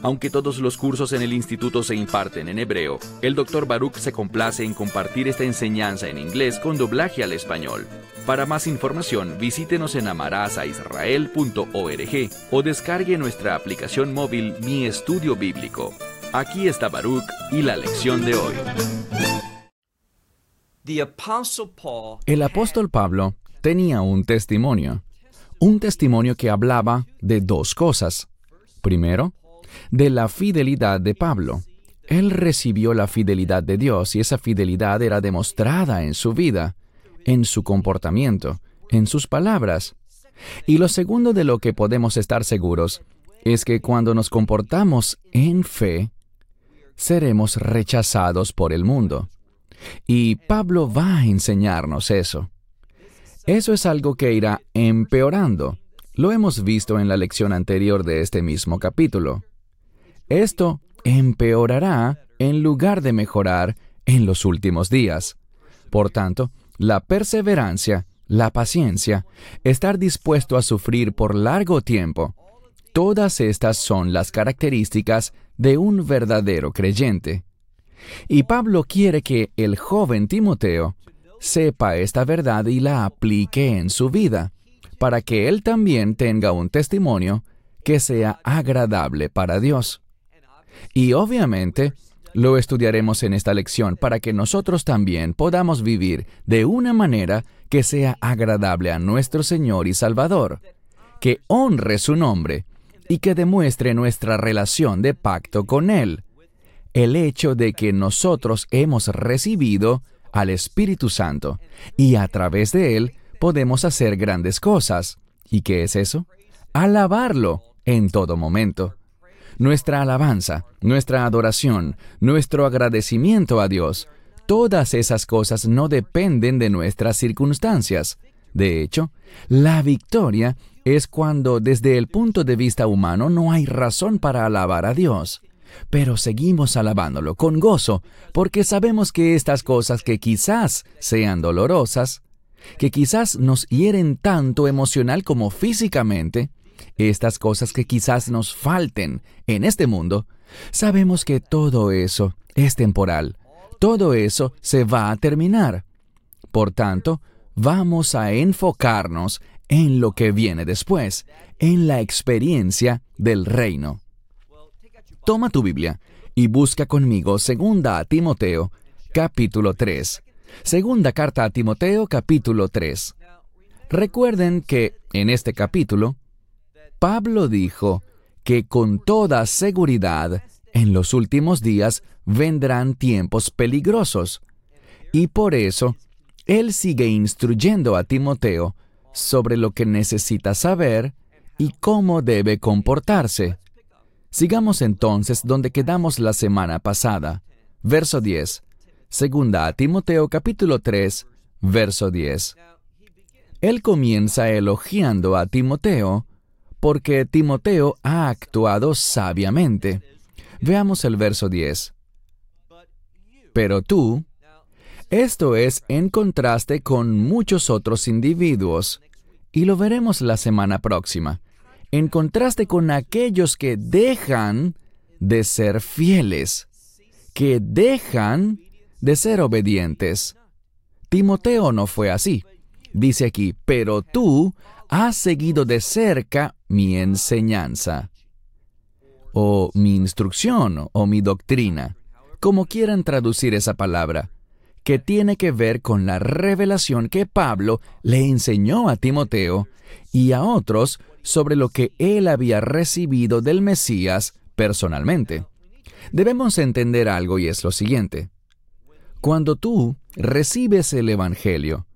Aunque todos los cursos en el instituto se imparten en hebreo, el Dr. Baruch se complace en compartir esta enseñanza en inglés con doblaje al español. Para más información, visítenos en amarazaisrael.org o descargue nuestra aplicación móvil Mi Estudio Bíblico. Aquí está Baruch y la lección de hoy. El apóstol Pablo tenía un testimonio, un testimonio que hablaba de dos cosas. Primero, de la fidelidad de Pablo. Él recibió la fidelidad de Dios y esa fidelidad era demostrada en su vida, en su comportamiento, en sus palabras. Y lo segundo de lo que podemos estar seguros es que cuando nos comportamos en fe, seremos rechazados por el mundo. Y Pablo va a enseñarnos eso. Eso es algo que irá empeorando. Lo hemos visto en la lección anterior de este mismo capítulo. Esto empeorará en lugar de mejorar en los últimos días. Por tanto, la perseverancia, la paciencia, estar dispuesto a sufrir por largo tiempo, todas estas son las características de un verdadero creyente. Y Pablo quiere que el joven Timoteo sepa esta verdad y la aplique en su vida, para que él también tenga un testimonio que sea agradable para Dios. Y obviamente, lo estudiaremos en esta lección para que nosotros también podamos vivir de una manera que sea agradable a nuestro Señor y Salvador, que honre su nombre y que demuestre nuestra relación de pacto con Él. El hecho de que nosotros hemos recibido al Espíritu Santo y a través de Él podemos hacer grandes cosas. ¿Y qué es eso? Alabarlo en todo momento nuestra alabanza, nuestra adoración, nuestro agradecimiento a Dios, todas esas cosas no dependen de nuestras circunstancias. De hecho, la victoria es cuando desde el punto de vista humano no hay razón para alabar a Dios. Pero seguimos alabándolo con gozo, porque sabemos que estas cosas que quizás sean dolorosas, que quizás nos hieren tanto emocional como físicamente, estas cosas que quizás nos falten en este mundo, sabemos que todo eso es temporal. Todo eso se va a terminar. Por tanto, vamos a enfocarnos en lo que viene después, en la experiencia del reino. Toma tu Biblia y busca conmigo Segunda a Timoteo, capítulo 3. Segunda carta a Timoteo, capítulo 3. Recuerden que en este capítulo Pablo dijo que con toda seguridad en los últimos días vendrán tiempos peligrosos. Y por eso, él sigue instruyendo a Timoteo sobre lo que necesita saber y cómo debe comportarse. Sigamos entonces donde quedamos la semana pasada. Verso 10. Segunda a Timoteo capítulo 3, verso 10. Él comienza elogiando a Timoteo porque Timoteo ha actuado sabiamente. Veamos el verso 10. Pero tú, esto es en contraste con muchos otros individuos, y lo veremos la semana próxima, en contraste con aquellos que dejan de ser fieles, que dejan de ser obedientes. Timoteo no fue así. Dice aquí, pero tú has seguido de cerca mi enseñanza, o mi instrucción, o mi doctrina, como quieran traducir esa palabra, que tiene que ver con la revelación que Pablo le enseñó a Timoteo y a otros sobre lo que él había recibido del Mesías personalmente. Debemos entender algo y es lo siguiente. Cuando tú recibes el Evangelio,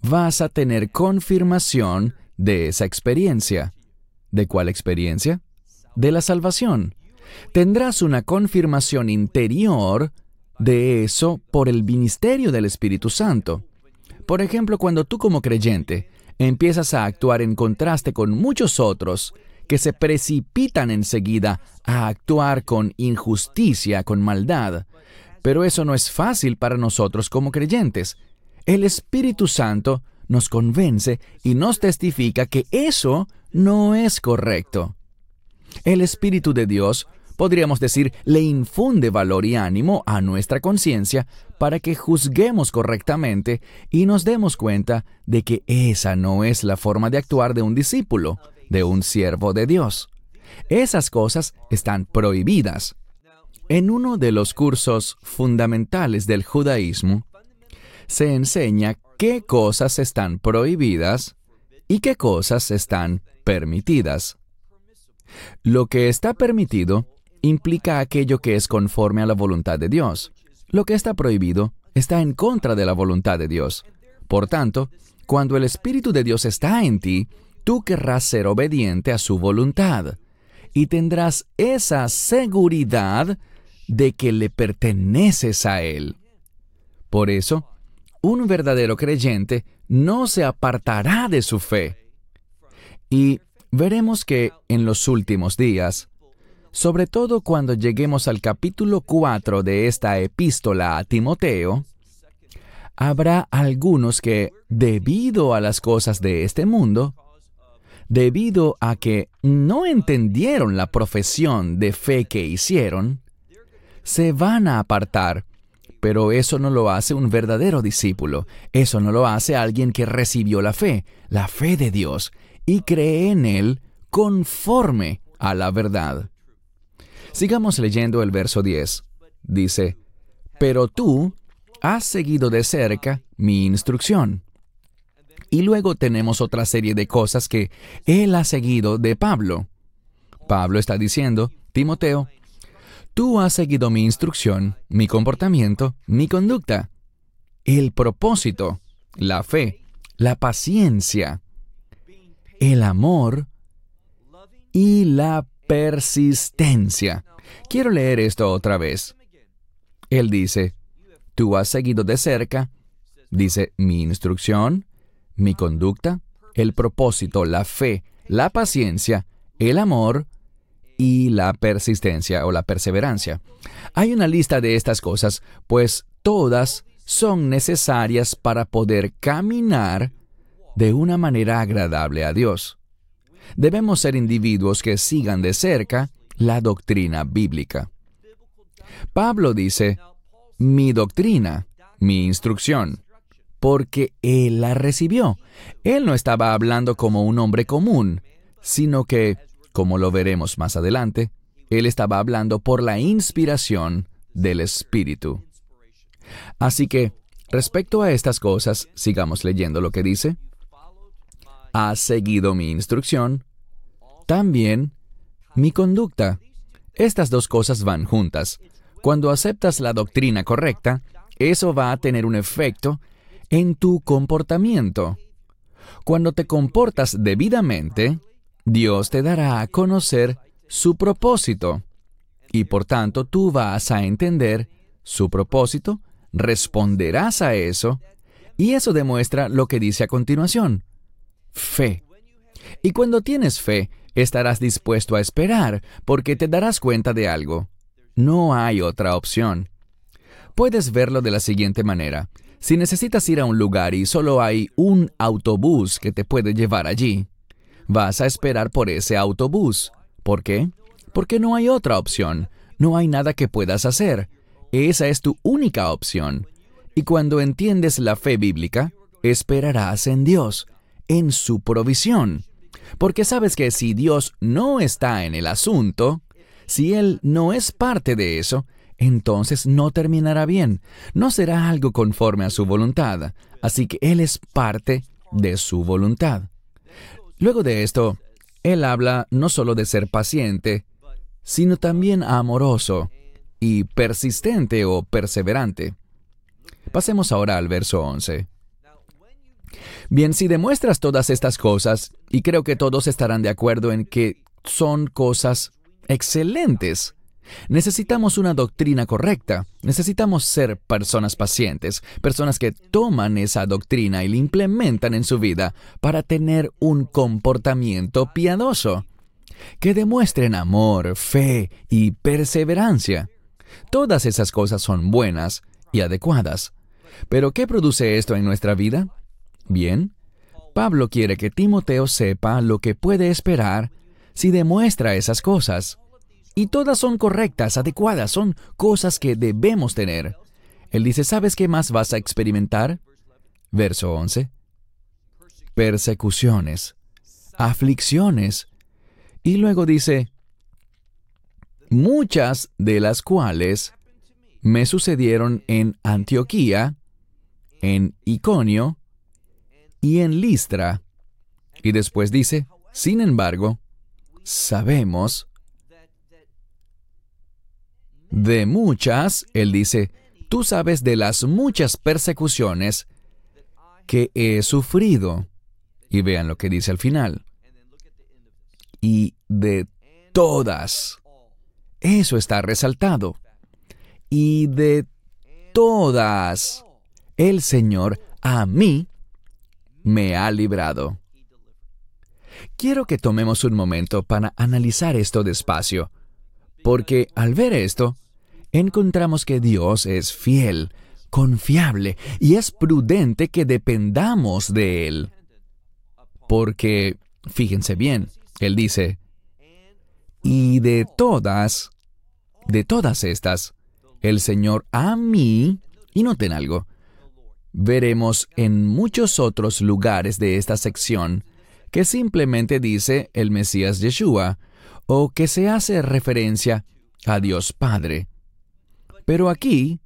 vas a tener confirmación de esa experiencia. ¿De cuál experiencia? De la salvación. Tendrás una confirmación interior de eso por el ministerio del Espíritu Santo. Por ejemplo, cuando tú como creyente empiezas a actuar en contraste con muchos otros que se precipitan enseguida a actuar con injusticia, con maldad. Pero eso no es fácil para nosotros como creyentes. El Espíritu Santo nos convence y nos testifica que eso no es correcto. El Espíritu de Dios, podríamos decir, le infunde valor y ánimo a nuestra conciencia para que juzguemos correctamente y nos demos cuenta de que esa no es la forma de actuar de un discípulo, de un siervo de Dios. Esas cosas están prohibidas. En uno de los cursos fundamentales del judaísmo, se enseña qué cosas están prohibidas y qué cosas están permitidas. Lo que está permitido implica aquello que es conforme a la voluntad de Dios. Lo que está prohibido está en contra de la voluntad de Dios. Por tanto, cuando el Espíritu de Dios está en ti, tú querrás ser obediente a su voluntad y tendrás esa seguridad de que le perteneces a Él. Por eso, un verdadero creyente no se apartará de su fe. Y veremos que en los últimos días, sobre todo cuando lleguemos al capítulo 4 de esta epístola a Timoteo, habrá algunos que, debido a las cosas de este mundo, debido a que no entendieron la profesión de fe que hicieron, se van a apartar. Pero eso no lo hace un verdadero discípulo, eso no lo hace alguien que recibió la fe, la fe de Dios, y cree en Él conforme a la verdad. Sigamos leyendo el verso 10. Dice, Pero tú has seguido de cerca mi instrucción y luego tenemos otra serie de cosas que él ha seguido de Pablo. Pablo está diciendo, Timoteo, tú has seguido mi instrucción, mi comportamiento, mi conducta, el propósito, la fe, la paciencia, el amor y la persistencia. Quiero leer esto otra vez. Él dice, tú has seguido de cerca, dice, mi instrucción, mi conducta, el propósito, la fe, la paciencia, el amor y la persistencia o la perseverancia. Hay una lista de estas cosas, pues todas son necesarias para poder caminar de una manera agradable a Dios. Debemos ser individuos que sigan de cerca la doctrina bíblica. Pablo dice, mi doctrina, mi instrucción, porque él la recibió. Él no estaba hablando como un hombre común, sino que, como lo veremos más adelante, él estaba hablando por la inspiración del Espíritu. Así que, respecto a estas cosas, sigamos leyendo lo que dice. Has seguido mi instrucción, también mi conducta. Estas dos cosas van juntas. Cuando aceptas la doctrina correcta, eso va a tener un efecto en tu comportamiento. Cuando te comportas debidamente, Dios te dará a conocer su propósito y por tanto tú vas a entender su propósito, responderás a eso y eso demuestra lo que dice a continuación, fe. Y cuando tienes fe, estarás dispuesto a esperar porque te darás cuenta de algo. No hay otra opción. Puedes verlo de la siguiente manera. Si necesitas ir a un lugar y solo hay un autobús que te puede llevar allí, vas a esperar por ese autobús. ¿Por qué? Porque no hay otra opción. No hay nada que puedas hacer. Esa es tu única opción. Y cuando entiendes la fe bíblica, esperarás en Dios, en su provisión. Porque sabes que si Dios no está en el asunto, si Él no es parte de eso, entonces no terminará bien, no será algo conforme a su voluntad, así que Él es parte de su voluntad. Luego de esto, Él habla no solo de ser paciente, sino también amoroso y persistente o perseverante. Pasemos ahora al verso 11. Bien, si demuestras todas estas cosas, y creo que todos estarán de acuerdo en que son cosas excelentes, Necesitamos una doctrina correcta. Necesitamos ser personas pacientes, personas que toman esa doctrina y la implementan en su vida para tener un comportamiento piadoso, que demuestren amor, fe y perseverancia. Todas esas cosas son buenas y adecuadas. Pero ¿qué produce esto en nuestra vida? Bien, Pablo quiere que Timoteo sepa lo que puede esperar si demuestra esas cosas. Y todas son correctas, adecuadas, son cosas que debemos tener. Él dice, ¿sabes qué más vas a experimentar? Verso 11. Persecuciones, aflicciones. Y luego dice, muchas de las cuales me sucedieron en Antioquía, en Iconio y en Listra. Y después dice, sin embargo, sabemos de muchas, él dice, tú sabes de las muchas persecuciones que he sufrido. Y vean lo que dice al final. Y de todas. Eso está resaltado. Y de todas. El Señor a mí me ha librado. Quiero que tomemos un momento para analizar esto despacio, porque al ver esto, encontramos que Dios es fiel, confiable y es prudente que dependamos de Él. Porque, fíjense bien, Él dice, y de todas, de todas estas, el Señor a mí, y noten algo, veremos en muchos otros lugares de esta sección que simplemente dice el Mesías Yeshua, o que se hace referencia a Dios Padre. Pero aquí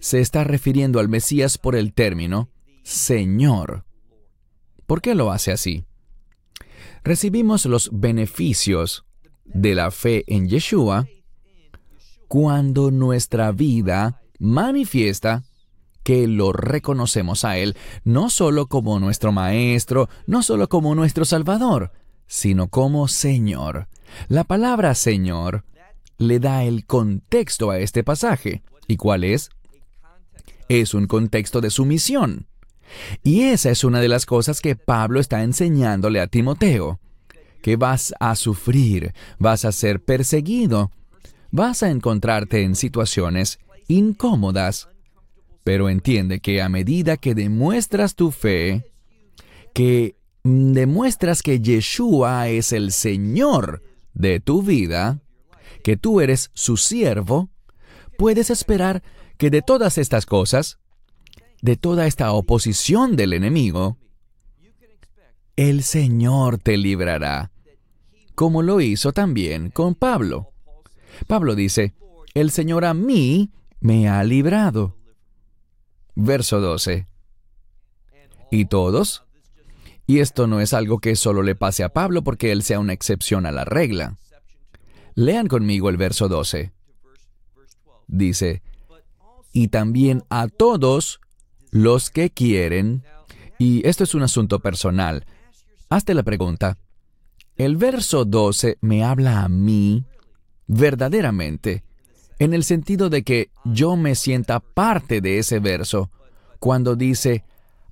se está refiriendo al Mesías por el término Señor. ¿Por qué lo hace así? Recibimos los beneficios de la fe en Yeshua cuando nuestra vida manifiesta que lo reconocemos a Él no solo como nuestro Maestro, no solo como nuestro Salvador, sino como Señor. La palabra Señor le da el contexto a este pasaje. ¿Y cuál es? Es un contexto de sumisión. Y esa es una de las cosas que Pablo está enseñándole a Timoteo, que vas a sufrir, vas a ser perseguido, vas a encontrarte en situaciones incómodas, pero entiende que a medida que demuestras tu fe, que demuestras que Yeshua es el Señor de tu vida, que tú eres su siervo, puedes esperar que de todas estas cosas, de toda esta oposición del enemigo, el Señor te librará, como lo hizo también con Pablo. Pablo dice, el Señor a mí me ha librado. Verso 12. ¿Y todos? Y esto no es algo que solo le pase a Pablo porque él sea una excepción a la regla. Lean conmigo el verso 12. Dice, y también a todos los que quieren, y esto es un asunto personal, hazte la pregunta, el verso 12 me habla a mí verdaderamente, en el sentido de que yo me sienta parte de ese verso, cuando dice,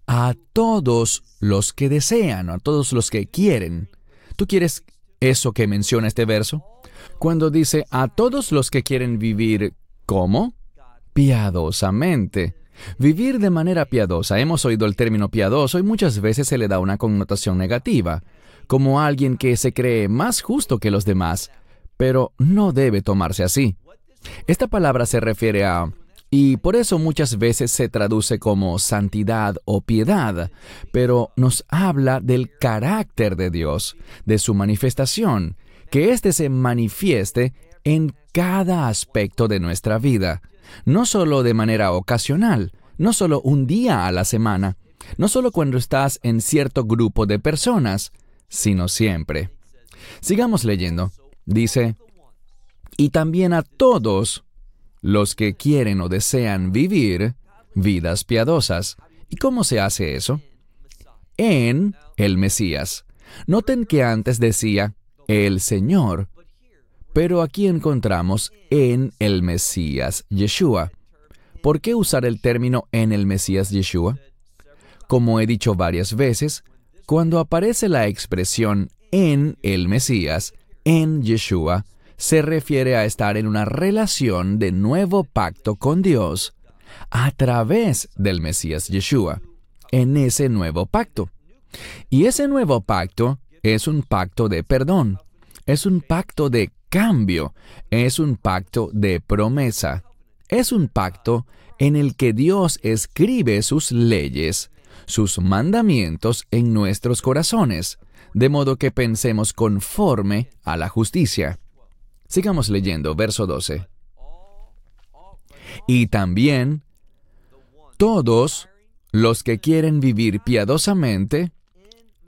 a todos los que desean, a todos los que quieren. ¿Tú quieres eso que menciona este verso? cuando dice a todos los que quieren vivir ¿cómo? Piadosamente. Vivir de manera piadosa. Hemos oído el término piadoso y muchas veces se le da una connotación negativa, como alguien que se cree más justo que los demás, pero no debe tomarse así. Esta palabra se refiere a y por eso muchas veces se traduce como santidad o piedad, pero nos habla del carácter de Dios, de su manifestación, que éste se manifieste en cada aspecto de nuestra vida, no solo de manera ocasional, no solo un día a la semana, no solo cuando estás en cierto grupo de personas, sino siempre. Sigamos leyendo. Dice, y también a todos los que quieren o desean vivir vidas piadosas. ¿Y cómo se hace eso? En el Mesías. Noten que antes decía el Señor. Pero aquí encontramos en el Mesías Yeshua. ¿Por qué usar el término en el Mesías Yeshua? Como he dicho varias veces, cuando aparece la expresión en el Mesías, en Yeshua, se refiere a estar en una relación de nuevo pacto con Dios a través del Mesías Yeshua, en ese nuevo pacto. Y ese nuevo pacto es un pacto de perdón, es un pacto de cambio, es un pacto de promesa, es un pacto en el que Dios escribe sus leyes sus mandamientos en nuestros corazones, de modo que pensemos conforme a la justicia. Sigamos leyendo, verso 12. Y también todos los que quieren vivir piadosamente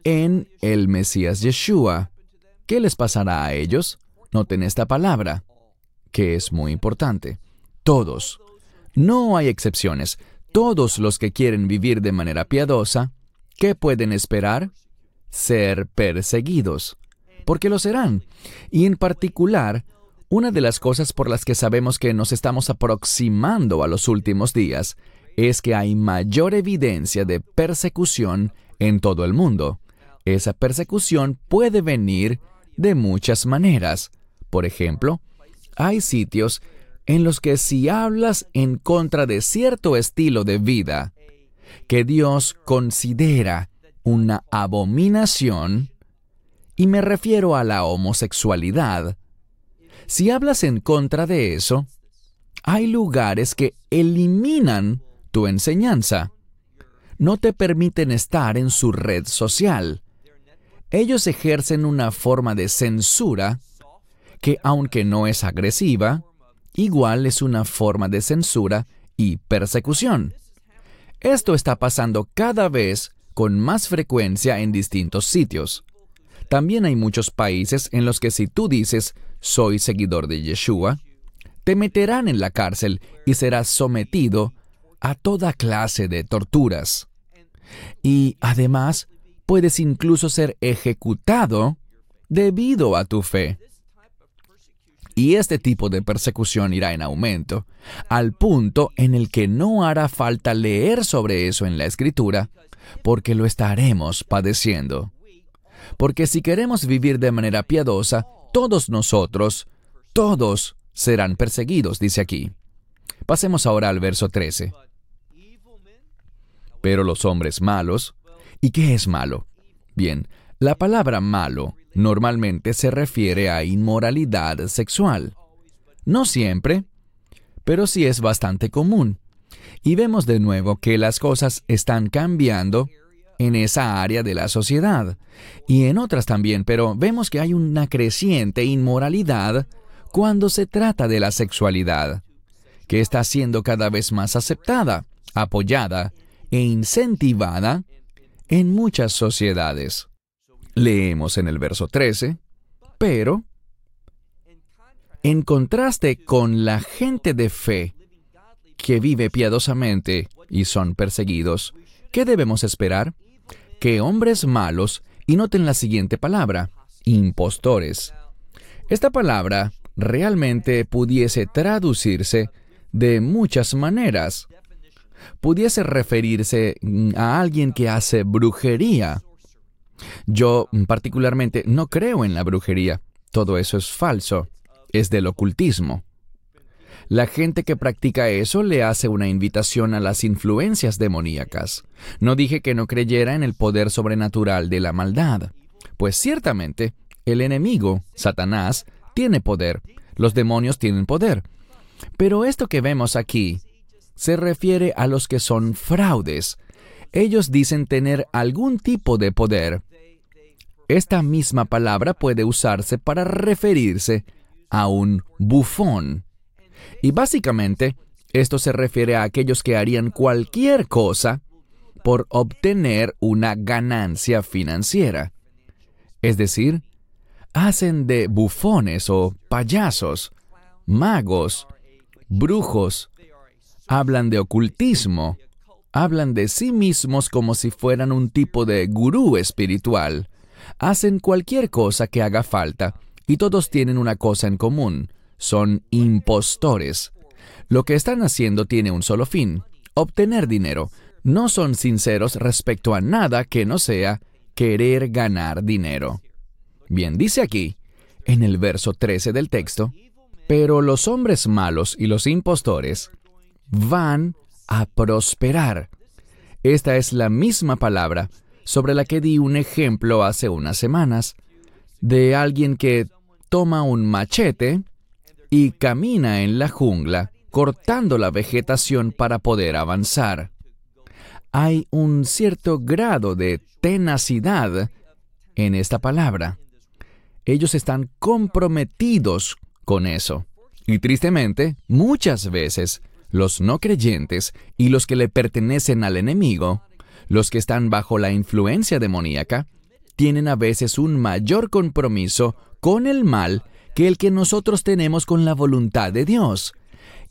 en el Mesías Yeshua. ¿Qué les pasará a ellos? Noten esta palabra, que es muy importante. Todos. No hay excepciones todos los que quieren vivir de manera piadosa, ¿qué pueden esperar? Ser perseguidos, porque lo serán. Y en particular, una de las cosas por las que sabemos que nos estamos aproximando a los últimos días es que hay mayor evidencia de persecución en todo el mundo. Esa persecución puede venir de muchas maneras. Por ejemplo, hay sitios en los que si hablas en contra de cierto estilo de vida que Dios considera una abominación, y me refiero a la homosexualidad, si hablas en contra de eso, hay lugares que eliminan tu enseñanza. No te permiten estar en su red social. Ellos ejercen una forma de censura que, aunque no es agresiva, igual es una forma de censura y persecución. Esto está pasando cada vez con más frecuencia en distintos sitios. También hay muchos países en los que si tú dices soy seguidor de Yeshua, te meterán en la cárcel y serás sometido a toda clase de torturas. Y además, puedes incluso ser ejecutado debido a tu fe. Y este tipo de persecución irá en aumento, al punto en el que no hará falta leer sobre eso en la escritura, porque lo estaremos padeciendo. Porque si queremos vivir de manera piadosa, todos nosotros, todos serán perseguidos, dice aquí. Pasemos ahora al verso 13. Pero los hombres malos, ¿y qué es malo? Bien, la palabra malo normalmente se refiere a inmoralidad sexual. No siempre, pero sí es bastante común. Y vemos de nuevo que las cosas están cambiando en esa área de la sociedad y en otras también, pero vemos que hay una creciente inmoralidad cuando se trata de la sexualidad, que está siendo cada vez más aceptada, apoyada e incentivada en muchas sociedades. Leemos en el verso 13, pero, en contraste con la gente de fe que vive piadosamente y son perseguidos, ¿qué debemos esperar? Que hombres malos, y noten la siguiente palabra, impostores. Esta palabra realmente pudiese traducirse de muchas maneras. Pudiese referirse a alguien que hace brujería yo mm, particularmente no creo en la brujería. Todo eso es falso. Es del ocultismo. La gente que practica eso le hace una invitación a las influencias demoníacas. No dije que no creyera en el poder sobrenatural de la maldad. Pues ciertamente, el enemigo, Satanás, tiene poder. Los demonios tienen poder. Pero esto que vemos aquí se refiere a los que son fraudes. Ellos dicen tener algún tipo de poder, esta misma palabra puede usarse para referirse a un bufón. Y básicamente, esto se refiere a aquellos que harían cualquier cosa por obtener una ganancia financiera. Es decir, hacen de bufones o payasos, magos, brujos, hablan de ocultismo, hablan de sí mismos como si fueran un tipo de gurú espiritual, hacen cualquier cosa que haga falta y todos tienen una cosa en común, son impostores. Lo que están haciendo tiene un solo fin, obtener dinero. No son sinceros respecto a nada que no sea querer ganar dinero. Bien, dice aquí, en el verso 13 del texto, pero los hombres malos y los impostores van a prosperar. Esta es la misma palabra sobre la que di un ejemplo hace unas semanas de alguien que toma un machete y camina en la jungla cortando la vegetación para poder avanzar. Hay un cierto grado de tenacidad en esta palabra. Ellos están comprometidos con eso. Y tristemente, muchas veces, los no creyentes y los que le pertenecen al enemigo, los que están bajo la influencia demoníaca, tienen a veces un mayor compromiso con el mal que el que nosotros tenemos con la voluntad de Dios.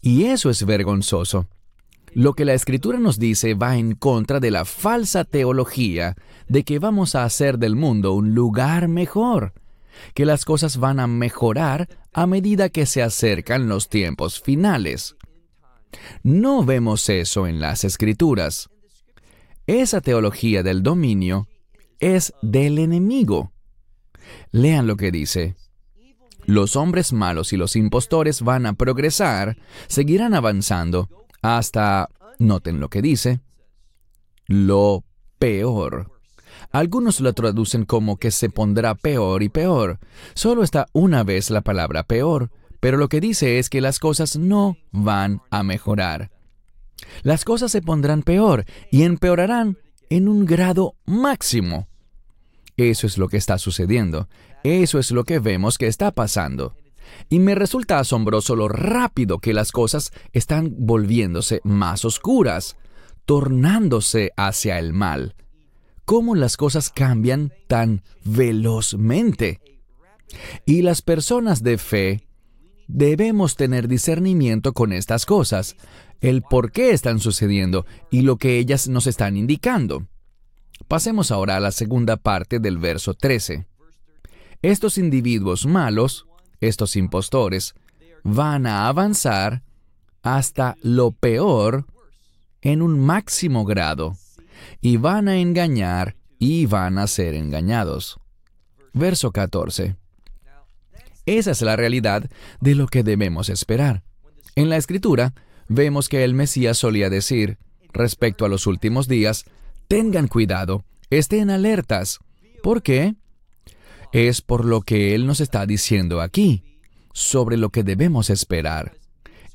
Y eso es vergonzoso. Lo que la Escritura nos dice va en contra de la falsa teología de que vamos a hacer del mundo un lugar mejor, que las cosas van a mejorar a medida que se acercan los tiempos finales. No vemos eso en las Escrituras. Esa teología del dominio es del enemigo. Lean lo que dice. Los hombres malos y los impostores van a progresar, seguirán avanzando, hasta, noten lo que dice, lo peor. Algunos lo traducen como que se pondrá peor y peor. Solo está una vez la palabra peor, pero lo que dice es que las cosas no van a mejorar. Las cosas se pondrán peor y empeorarán en un grado máximo. Eso es lo que está sucediendo. Eso es lo que vemos que está pasando. Y me resulta asombroso lo rápido que las cosas están volviéndose más oscuras, tornándose hacia el mal. Cómo las cosas cambian tan velozmente. Y las personas de fe debemos tener discernimiento con estas cosas, el por qué están sucediendo y lo que ellas nos están indicando. Pasemos ahora a la segunda parte del verso 13. Estos individuos malos, estos impostores, van a avanzar hasta lo peor en un máximo grado y van a engañar y van a ser engañados. Verso 14. Esa es la realidad de lo que debemos esperar. En la escritura vemos que el Mesías solía decir, respecto a los últimos días, tengan cuidado, estén alertas. ¿Por qué? Es por lo que Él nos está diciendo aquí, sobre lo que debemos esperar.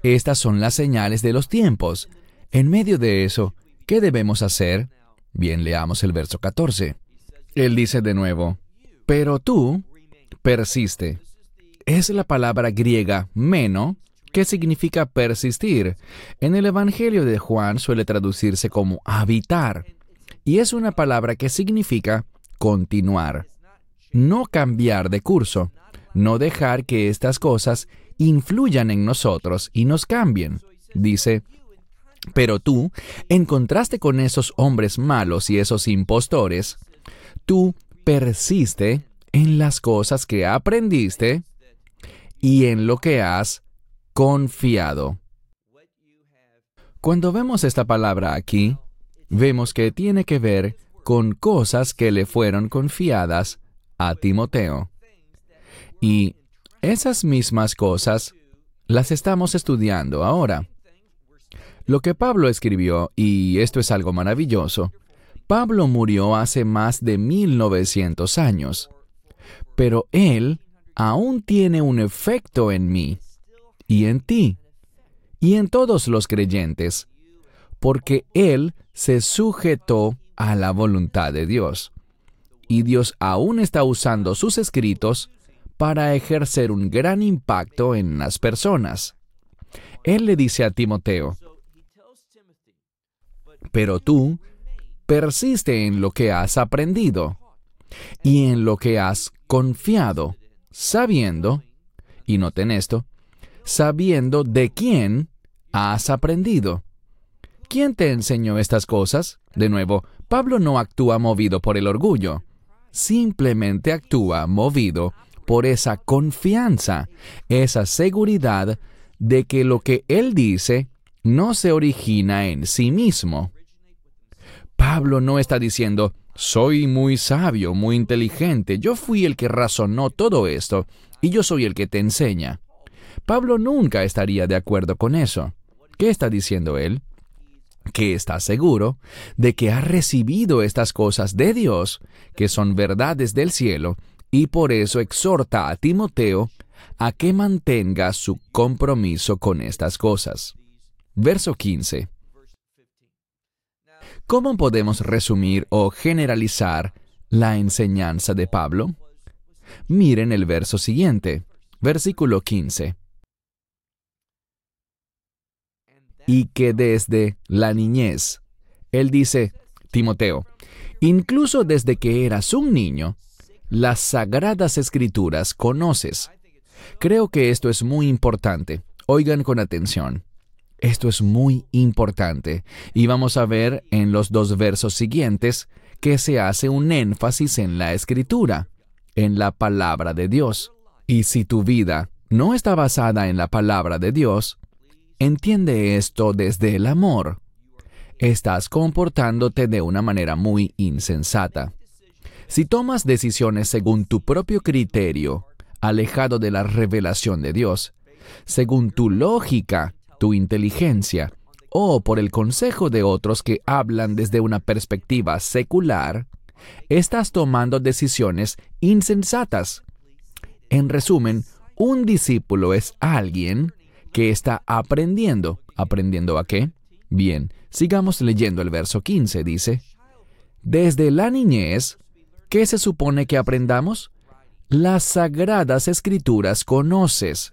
Estas son las señales de los tiempos. En medio de eso, ¿qué debemos hacer? Bien, leamos el verso 14. Él dice de nuevo, pero tú persiste es la palabra griega meno, que significa persistir. En el Evangelio de Juan suele traducirse como habitar, y es una palabra que significa continuar. No cambiar de curso, no dejar que estas cosas influyan en nosotros y nos cambien. Dice, pero tú, en contraste con esos hombres malos y esos impostores, tú persiste en las cosas que aprendiste y en lo que has confiado. Cuando vemos esta palabra aquí, vemos que tiene que ver con cosas que le fueron confiadas a Timoteo. Y esas mismas cosas las estamos estudiando ahora. Lo que Pablo escribió, y esto es algo maravilloso, Pablo murió hace más de 1900 años, pero él aún tiene un efecto en mí y en ti y en todos los creyentes, porque Él se sujetó a la voluntad de Dios. Y Dios aún está usando sus escritos para ejercer un gran impacto en las personas. Él le dice a Timoteo, pero tú persiste en lo que has aprendido y en lo que has confiado sabiendo, y noten esto, sabiendo de quién has aprendido. ¿Quién te enseñó estas cosas? De nuevo, Pablo no actúa movido por el orgullo, simplemente actúa movido por esa confianza, esa seguridad de que lo que Él dice no se origina en sí mismo. Pablo no está diciendo, soy muy sabio, muy inteligente, yo fui el que razonó todo esto, y yo soy el que te enseña. Pablo nunca estaría de acuerdo con eso. ¿Qué está diciendo él? Que está seguro de que ha recibido estas cosas de Dios, que son verdades del cielo, y por eso exhorta a Timoteo a que mantenga su compromiso con estas cosas. Verso 15. ¿Cómo podemos resumir o generalizar la enseñanza de Pablo? Miren el verso siguiente, versículo 15. Y que desde la niñez, él dice, Timoteo, incluso desde que eras un niño, las sagradas escrituras conoces. Creo que esto es muy importante. Oigan con atención. Esto es muy importante y vamos a ver en los dos versos siguientes que se hace un énfasis en la escritura, en la palabra de Dios. Y si tu vida no está basada en la palabra de Dios, entiende esto desde el amor. Estás comportándote de una manera muy insensata. Si tomas decisiones según tu propio criterio, alejado de la revelación de Dios, según tu lógica tu inteligencia o por el consejo de otros que hablan desde una perspectiva secular, estás tomando decisiones insensatas. En resumen, un discípulo es alguien que está aprendiendo. ¿Aprendiendo a qué? Bien, sigamos leyendo el verso 15. Dice, Desde la niñez, ¿qué se supone que aprendamos? Las sagradas escrituras conoces,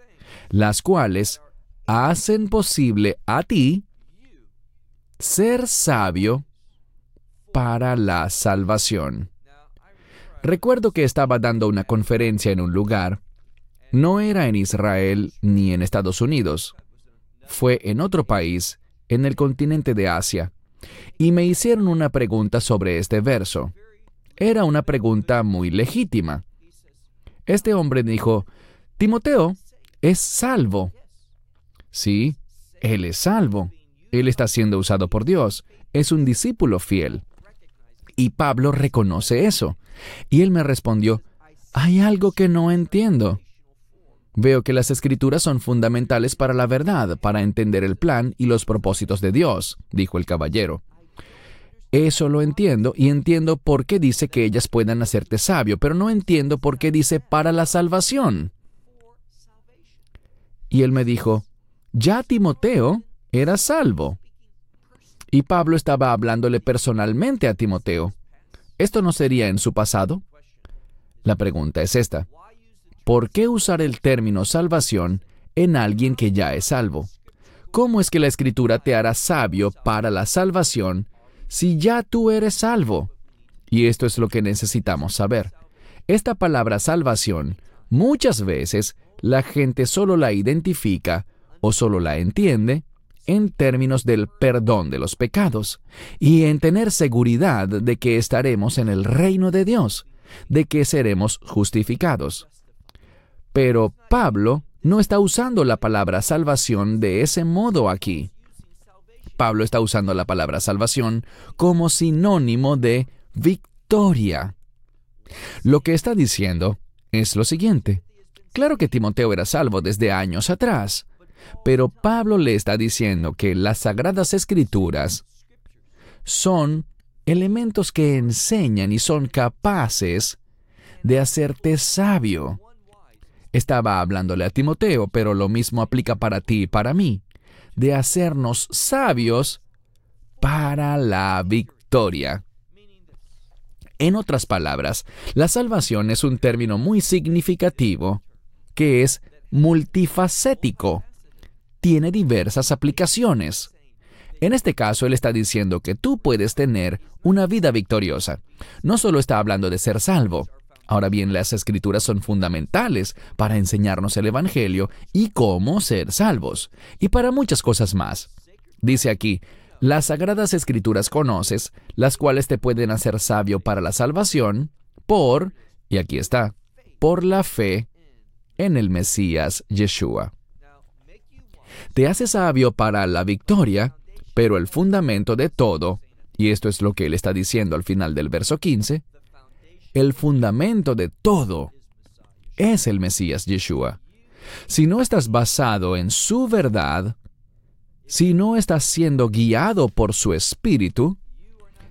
las cuales hacen posible a ti ser sabio para la salvación. Recuerdo que estaba dando una conferencia en un lugar. No era en Israel ni en Estados Unidos. Fue en otro país, en el continente de Asia. Y me hicieron una pregunta sobre este verso. Era una pregunta muy legítima. Este hombre dijo, Timoteo es salvo. Sí, Él es salvo. Él está siendo usado por Dios. Es un discípulo fiel. Y Pablo reconoce eso. Y él me respondió, hay algo que no entiendo. Veo que las escrituras son fundamentales para la verdad, para entender el plan y los propósitos de Dios, dijo el caballero. Eso lo entiendo y entiendo por qué dice que ellas puedan hacerte sabio, pero no entiendo por qué dice para la salvación. Y él me dijo, ya Timoteo era salvo. Y Pablo estaba hablándole personalmente a Timoteo. ¿Esto no sería en su pasado? La pregunta es esta. ¿Por qué usar el término salvación en alguien que ya es salvo? ¿Cómo es que la escritura te hará sabio para la salvación si ya tú eres salvo? Y esto es lo que necesitamos saber. Esta palabra salvación, muchas veces la gente solo la identifica o solo la entiende en términos del perdón de los pecados y en tener seguridad de que estaremos en el reino de Dios, de que seremos justificados. Pero Pablo no está usando la palabra salvación de ese modo aquí. Pablo está usando la palabra salvación como sinónimo de victoria. Lo que está diciendo es lo siguiente. Claro que Timoteo era salvo desde años atrás, pero Pablo le está diciendo que las sagradas escrituras son elementos que enseñan y son capaces de hacerte sabio. Estaba hablándole a Timoteo, pero lo mismo aplica para ti y para mí, de hacernos sabios para la victoria. En otras palabras, la salvación es un término muy significativo que es multifacético tiene diversas aplicaciones. En este caso, él está diciendo que tú puedes tener una vida victoriosa. No solo está hablando de ser salvo. Ahora bien, las escrituras son fundamentales para enseñarnos el Evangelio y cómo ser salvos, y para muchas cosas más. Dice aquí, las sagradas escrituras conoces, las cuales te pueden hacer sabio para la salvación, por, y aquí está, por la fe en el Mesías Yeshua. Te hace sabio para la victoria, pero el fundamento de todo, y esto es lo que él está diciendo al final del verso 15, el fundamento de todo es el Mesías Yeshua. Si no estás basado en su verdad, si no estás siendo guiado por su espíritu,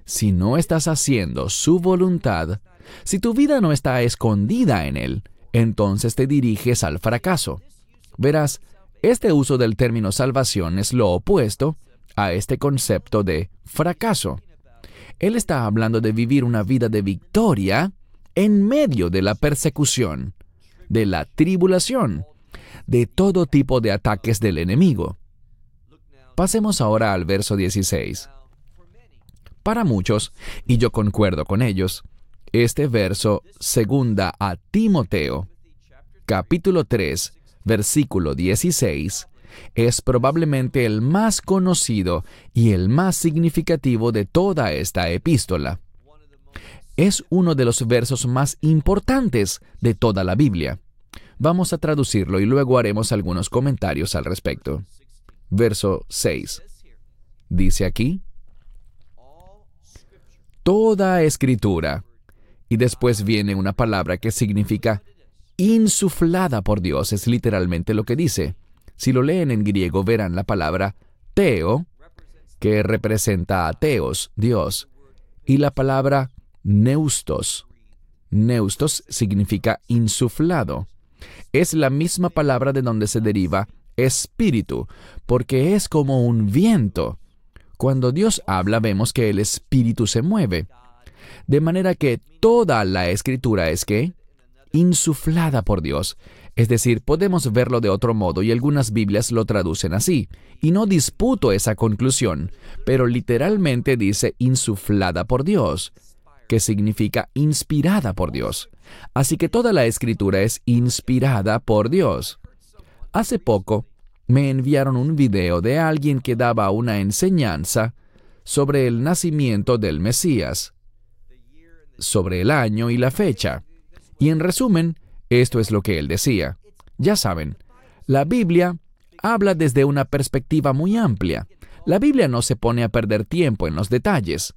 si no estás haciendo su voluntad, si tu vida no está escondida en él, entonces te diriges al fracaso. Verás, este uso del término salvación es lo opuesto a este concepto de fracaso. Él está hablando de vivir una vida de victoria en medio de la persecución, de la tribulación, de todo tipo de ataques del enemigo. Pasemos ahora al verso 16. Para muchos, y yo concuerdo con ellos, este verso segunda a Timoteo, capítulo 3, versículo 16, es probablemente el más conocido y el más significativo de toda esta epístola. Es uno de los versos más importantes de toda la Biblia. Vamos a traducirlo y luego haremos algunos comentarios al respecto. Verso 6. Dice aquí, Toda escritura. Y después viene una palabra que significa insuflada por Dios, es literalmente lo que dice. Si lo leen en griego verán la palabra teo, que representa a teos, Dios, y la palabra neustos. Neustos significa insuflado. Es la misma palabra de donde se deriva espíritu, porque es como un viento. Cuando Dios habla vemos que el espíritu se mueve. De manera que toda la escritura es que insuflada por Dios. Es decir, podemos verlo de otro modo y algunas Biblias lo traducen así. Y no disputo esa conclusión, pero literalmente dice insuflada por Dios, que significa inspirada por Dios. Así que toda la escritura es inspirada por Dios. Hace poco me enviaron un video de alguien que daba una enseñanza sobre el nacimiento del Mesías, sobre el año y la fecha. Y en resumen, esto es lo que él decía. Ya saben, la Biblia habla desde una perspectiva muy amplia. La Biblia no se pone a perder tiempo en los detalles.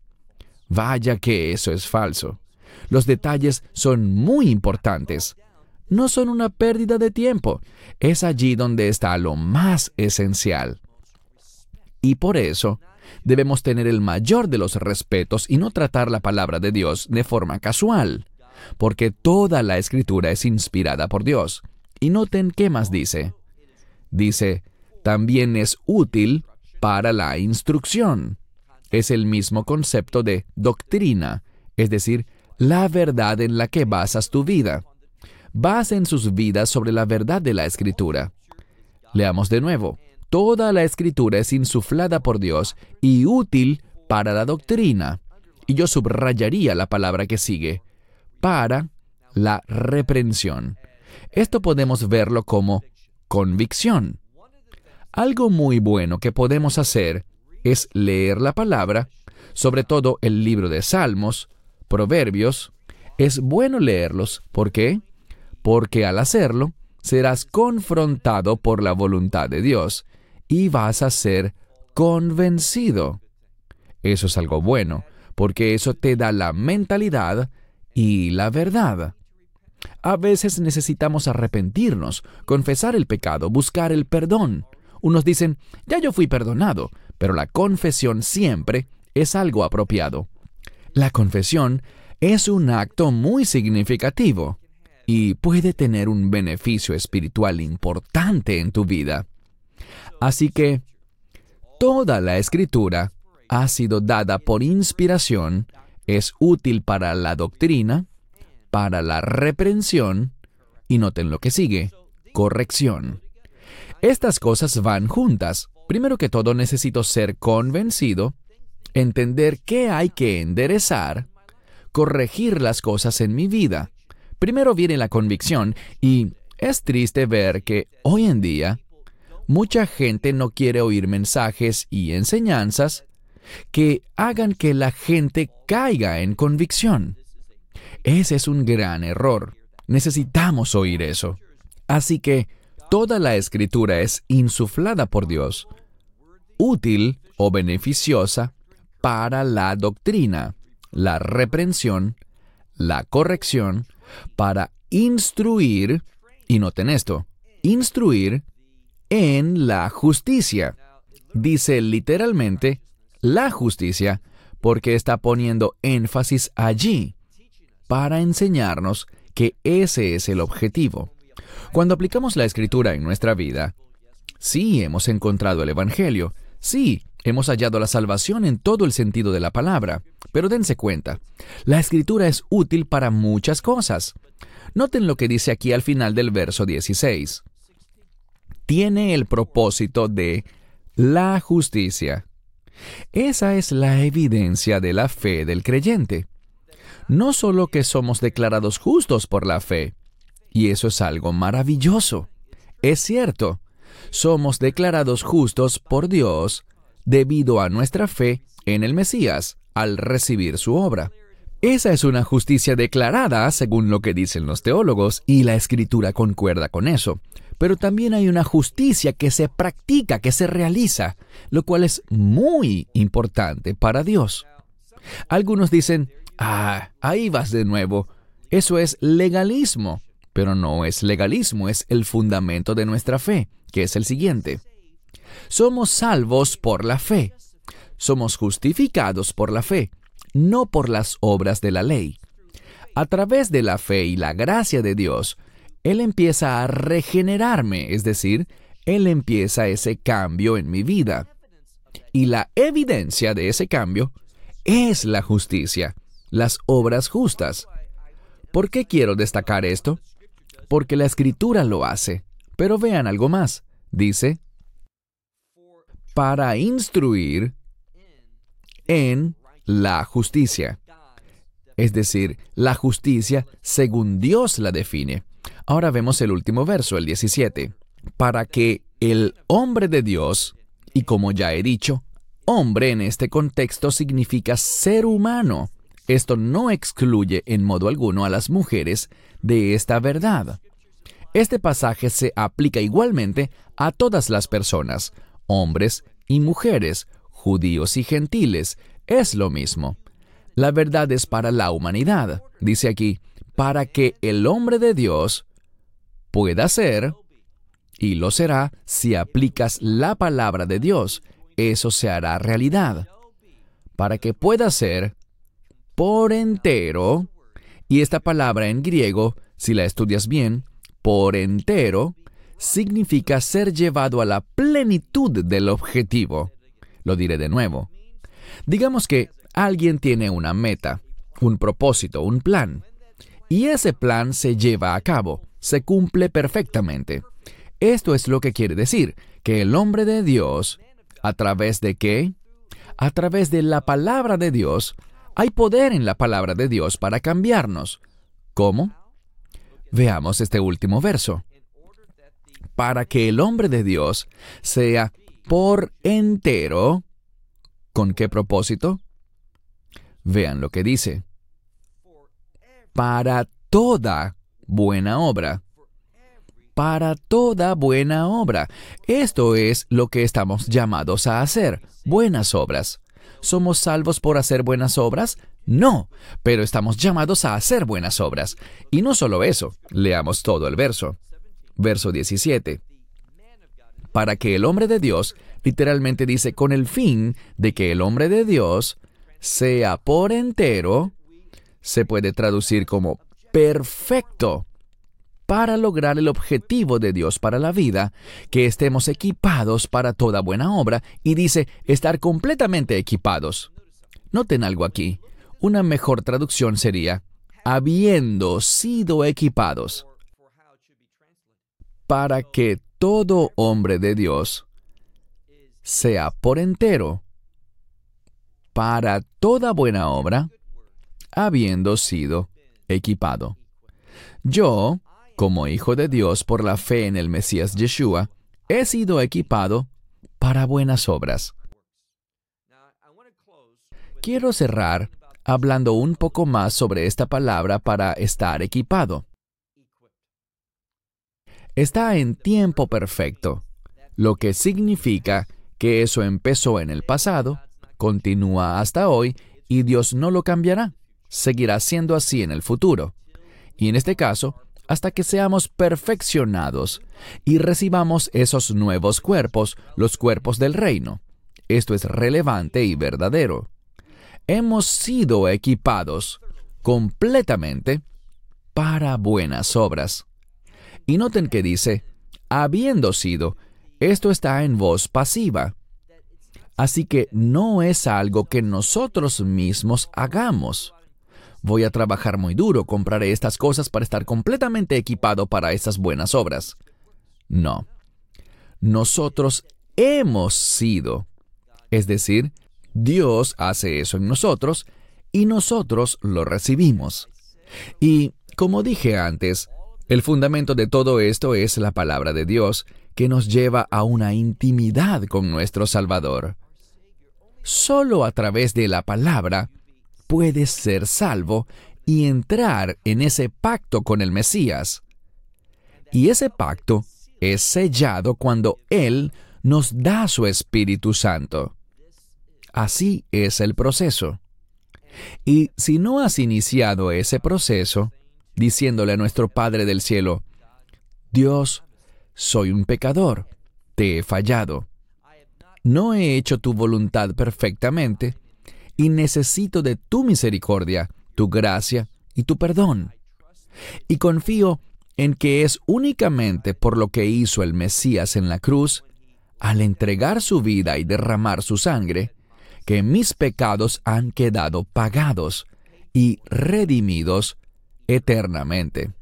Vaya que eso es falso. Los detalles son muy importantes. No son una pérdida de tiempo. Es allí donde está lo más esencial. Y por eso, debemos tener el mayor de los respetos y no tratar la palabra de Dios de forma casual porque toda la escritura es inspirada por Dios. Y noten qué más dice. Dice, también es útil para la instrucción. Es el mismo concepto de doctrina, es decir, la verdad en la que basas tu vida. Basen sus vidas sobre la verdad de la escritura. Leamos de nuevo. Toda la escritura es insuflada por Dios y útil para la doctrina. Y yo subrayaría la palabra que sigue, para la reprensión. Esto podemos verlo como convicción. Algo muy bueno que podemos hacer es leer la palabra, sobre todo el libro de Salmos, Proverbios. Es bueno leerlos. ¿Por qué? Porque al hacerlo, serás confrontado por la voluntad de Dios y vas a ser convencido. Eso es algo bueno, porque eso te da la mentalidad y la verdad. A veces necesitamos arrepentirnos, confesar el pecado, buscar el perdón. Unos dicen, ya yo fui perdonado, pero la confesión siempre es algo apropiado. La confesión es un acto muy significativo y puede tener un beneficio espiritual importante en tu vida. Así que, toda la escritura ha sido dada por inspiración es útil para la doctrina, para la reprensión, y noten lo que sigue, corrección. Estas cosas van juntas. Primero que todo necesito ser convencido, entender qué hay que enderezar, corregir las cosas en mi vida. Primero viene la convicción y es triste ver que hoy en día mucha gente no quiere oír mensajes y enseñanzas que hagan que la gente caiga en convicción. Ese es un gran error. Necesitamos oír eso. Así que toda la escritura es insuflada por Dios, útil o beneficiosa para la doctrina, la reprensión, la corrección, para instruir, y noten esto, instruir en la justicia. Dice literalmente la justicia porque está poniendo énfasis allí para enseñarnos que ese es el objetivo. Cuando aplicamos la escritura en nuestra vida, sí hemos encontrado el Evangelio, sí hemos hallado la salvación en todo el sentido de la palabra, pero dense cuenta, la escritura es útil para muchas cosas. Noten lo que dice aquí al final del verso 16. Tiene el propósito de la justicia. Esa es la evidencia de la fe del creyente. No solo que somos declarados justos por la fe, y eso es algo maravilloso. Es cierto, somos declarados justos por Dios debido a nuestra fe en el Mesías al recibir su obra. Esa es una justicia declarada, según lo que dicen los teólogos, y la escritura concuerda con eso. Pero también hay una justicia que se practica, que se realiza, lo cual es muy importante para Dios. Algunos dicen, ah, ahí vas de nuevo. Eso es legalismo, pero no es legalismo, es el fundamento de nuestra fe, que es el siguiente. Somos salvos por la fe. Somos justificados por la fe, no por las obras de la ley. A través de la fe y la gracia de Dios, él empieza a regenerarme, es decir, Él empieza ese cambio en mi vida. Y la evidencia de ese cambio es la justicia, las obras justas. ¿Por qué quiero destacar esto? Porque la escritura lo hace. Pero vean algo más. Dice, para instruir en la justicia. Es decir, la justicia según Dios la define. Ahora vemos el último verso, el 17. Para que el hombre de Dios, y como ya he dicho, hombre en este contexto significa ser humano. Esto no excluye en modo alguno a las mujeres de esta verdad. Este pasaje se aplica igualmente a todas las personas, hombres y mujeres, judíos y gentiles, es lo mismo. La verdad es para la humanidad, dice aquí, para que el hombre de Dios pueda ser, y lo será si aplicas la palabra de Dios, eso se hará realidad. Para que pueda ser por entero, y esta palabra en griego, si la estudias bien, por entero, significa ser llevado a la plenitud del objetivo. Lo diré de nuevo. Digamos que alguien tiene una meta, un propósito, un plan, y ese plan se lleva a cabo se cumple perfectamente. Esto es lo que quiere decir, que el hombre de Dios, ¿a través de qué? A través de la palabra de Dios, hay poder en la palabra de Dios para cambiarnos. ¿Cómo? Veamos este último verso. Para que el hombre de Dios sea por entero, ¿con qué propósito? Vean lo que dice. Para toda buena obra. Para toda buena obra. Esto es lo que estamos llamados a hacer, buenas obras. ¿Somos salvos por hacer buenas obras? No, pero estamos llamados a hacer buenas obras. Y no solo eso, leamos todo el verso. Verso 17. Para que el hombre de Dios, literalmente dice, con el fin de que el hombre de Dios sea por entero, se puede traducir como perfecto para lograr el objetivo de Dios para la vida, que estemos equipados para toda buena obra, y dice estar completamente equipados. Noten algo aquí. Una mejor traducción sería, habiendo sido equipados, para que todo hombre de Dios sea por entero, para toda buena obra, habiendo sido equipado. Yo, como hijo de Dios por la fe en el Mesías Yeshua, he sido equipado para buenas obras. Quiero cerrar hablando un poco más sobre esta palabra para estar equipado. está en tiempo perfecto, lo que significa que eso empezó en el pasado, continúa hasta hoy y Dios no lo cambiará. Seguirá siendo así en el futuro. Y en este caso, hasta que seamos perfeccionados y recibamos esos nuevos cuerpos, los cuerpos del reino. Esto es relevante y verdadero. Hemos sido equipados completamente para buenas obras. Y noten que dice, habiendo sido, esto está en voz pasiva. Así que no es algo que nosotros mismos hagamos. Voy a trabajar muy duro, compraré estas cosas para estar completamente equipado para esas buenas obras. No. Nosotros hemos sido. Es decir, Dios hace eso en nosotros y nosotros lo recibimos. Y, como dije antes, el fundamento de todo esto es la palabra de Dios, que nos lleva a una intimidad con nuestro Salvador. Solo a través de la palabra puedes ser salvo y entrar en ese pacto con el Mesías. Y ese pacto es sellado cuando Él nos da su Espíritu Santo. Así es el proceso. Y si no has iniciado ese proceso, diciéndole a nuestro Padre del Cielo, Dios, soy un pecador, te he fallado. No he hecho tu voluntad perfectamente y necesito de tu misericordia, tu gracia y tu perdón. Y confío en que es únicamente por lo que hizo el Mesías en la cruz, al entregar su vida y derramar su sangre, que mis pecados han quedado pagados y redimidos eternamente.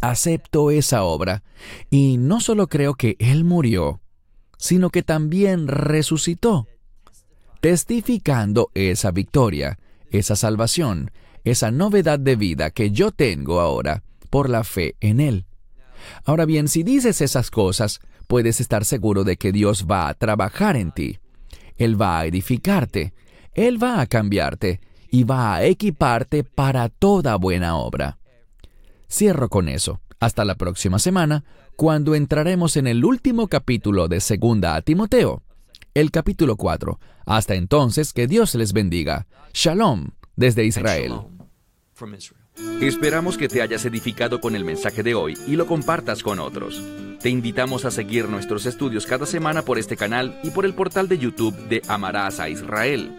Acepto esa obra y no solo creo que Él murió, sino que también resucitó, testificando esa victoria, esa salvación, esa novedad de vida que yo tengo ahora por la fe en Él. Ahora bien, si dices esas cosas, puedes estar seguro de que Dios va a trabajar en ti. Él va a edificarte, Él va a cambiarte y va a equiparte para toda buena obra. Cierro con eso. Hasta la próxima semana, cuando entraremos en el último capítulo de Segunda a Timoteo, el capítulo 4. Hasta entonces, que Dios les bendiga. Shalom desde Israel. Esperamos que te hayas edificado con el mensaje de hoy y lo compartas con otros. Te invitamos a seguir nuestros estudios cada semana por este canal y por el portal de YouTube de Amarás a Israel.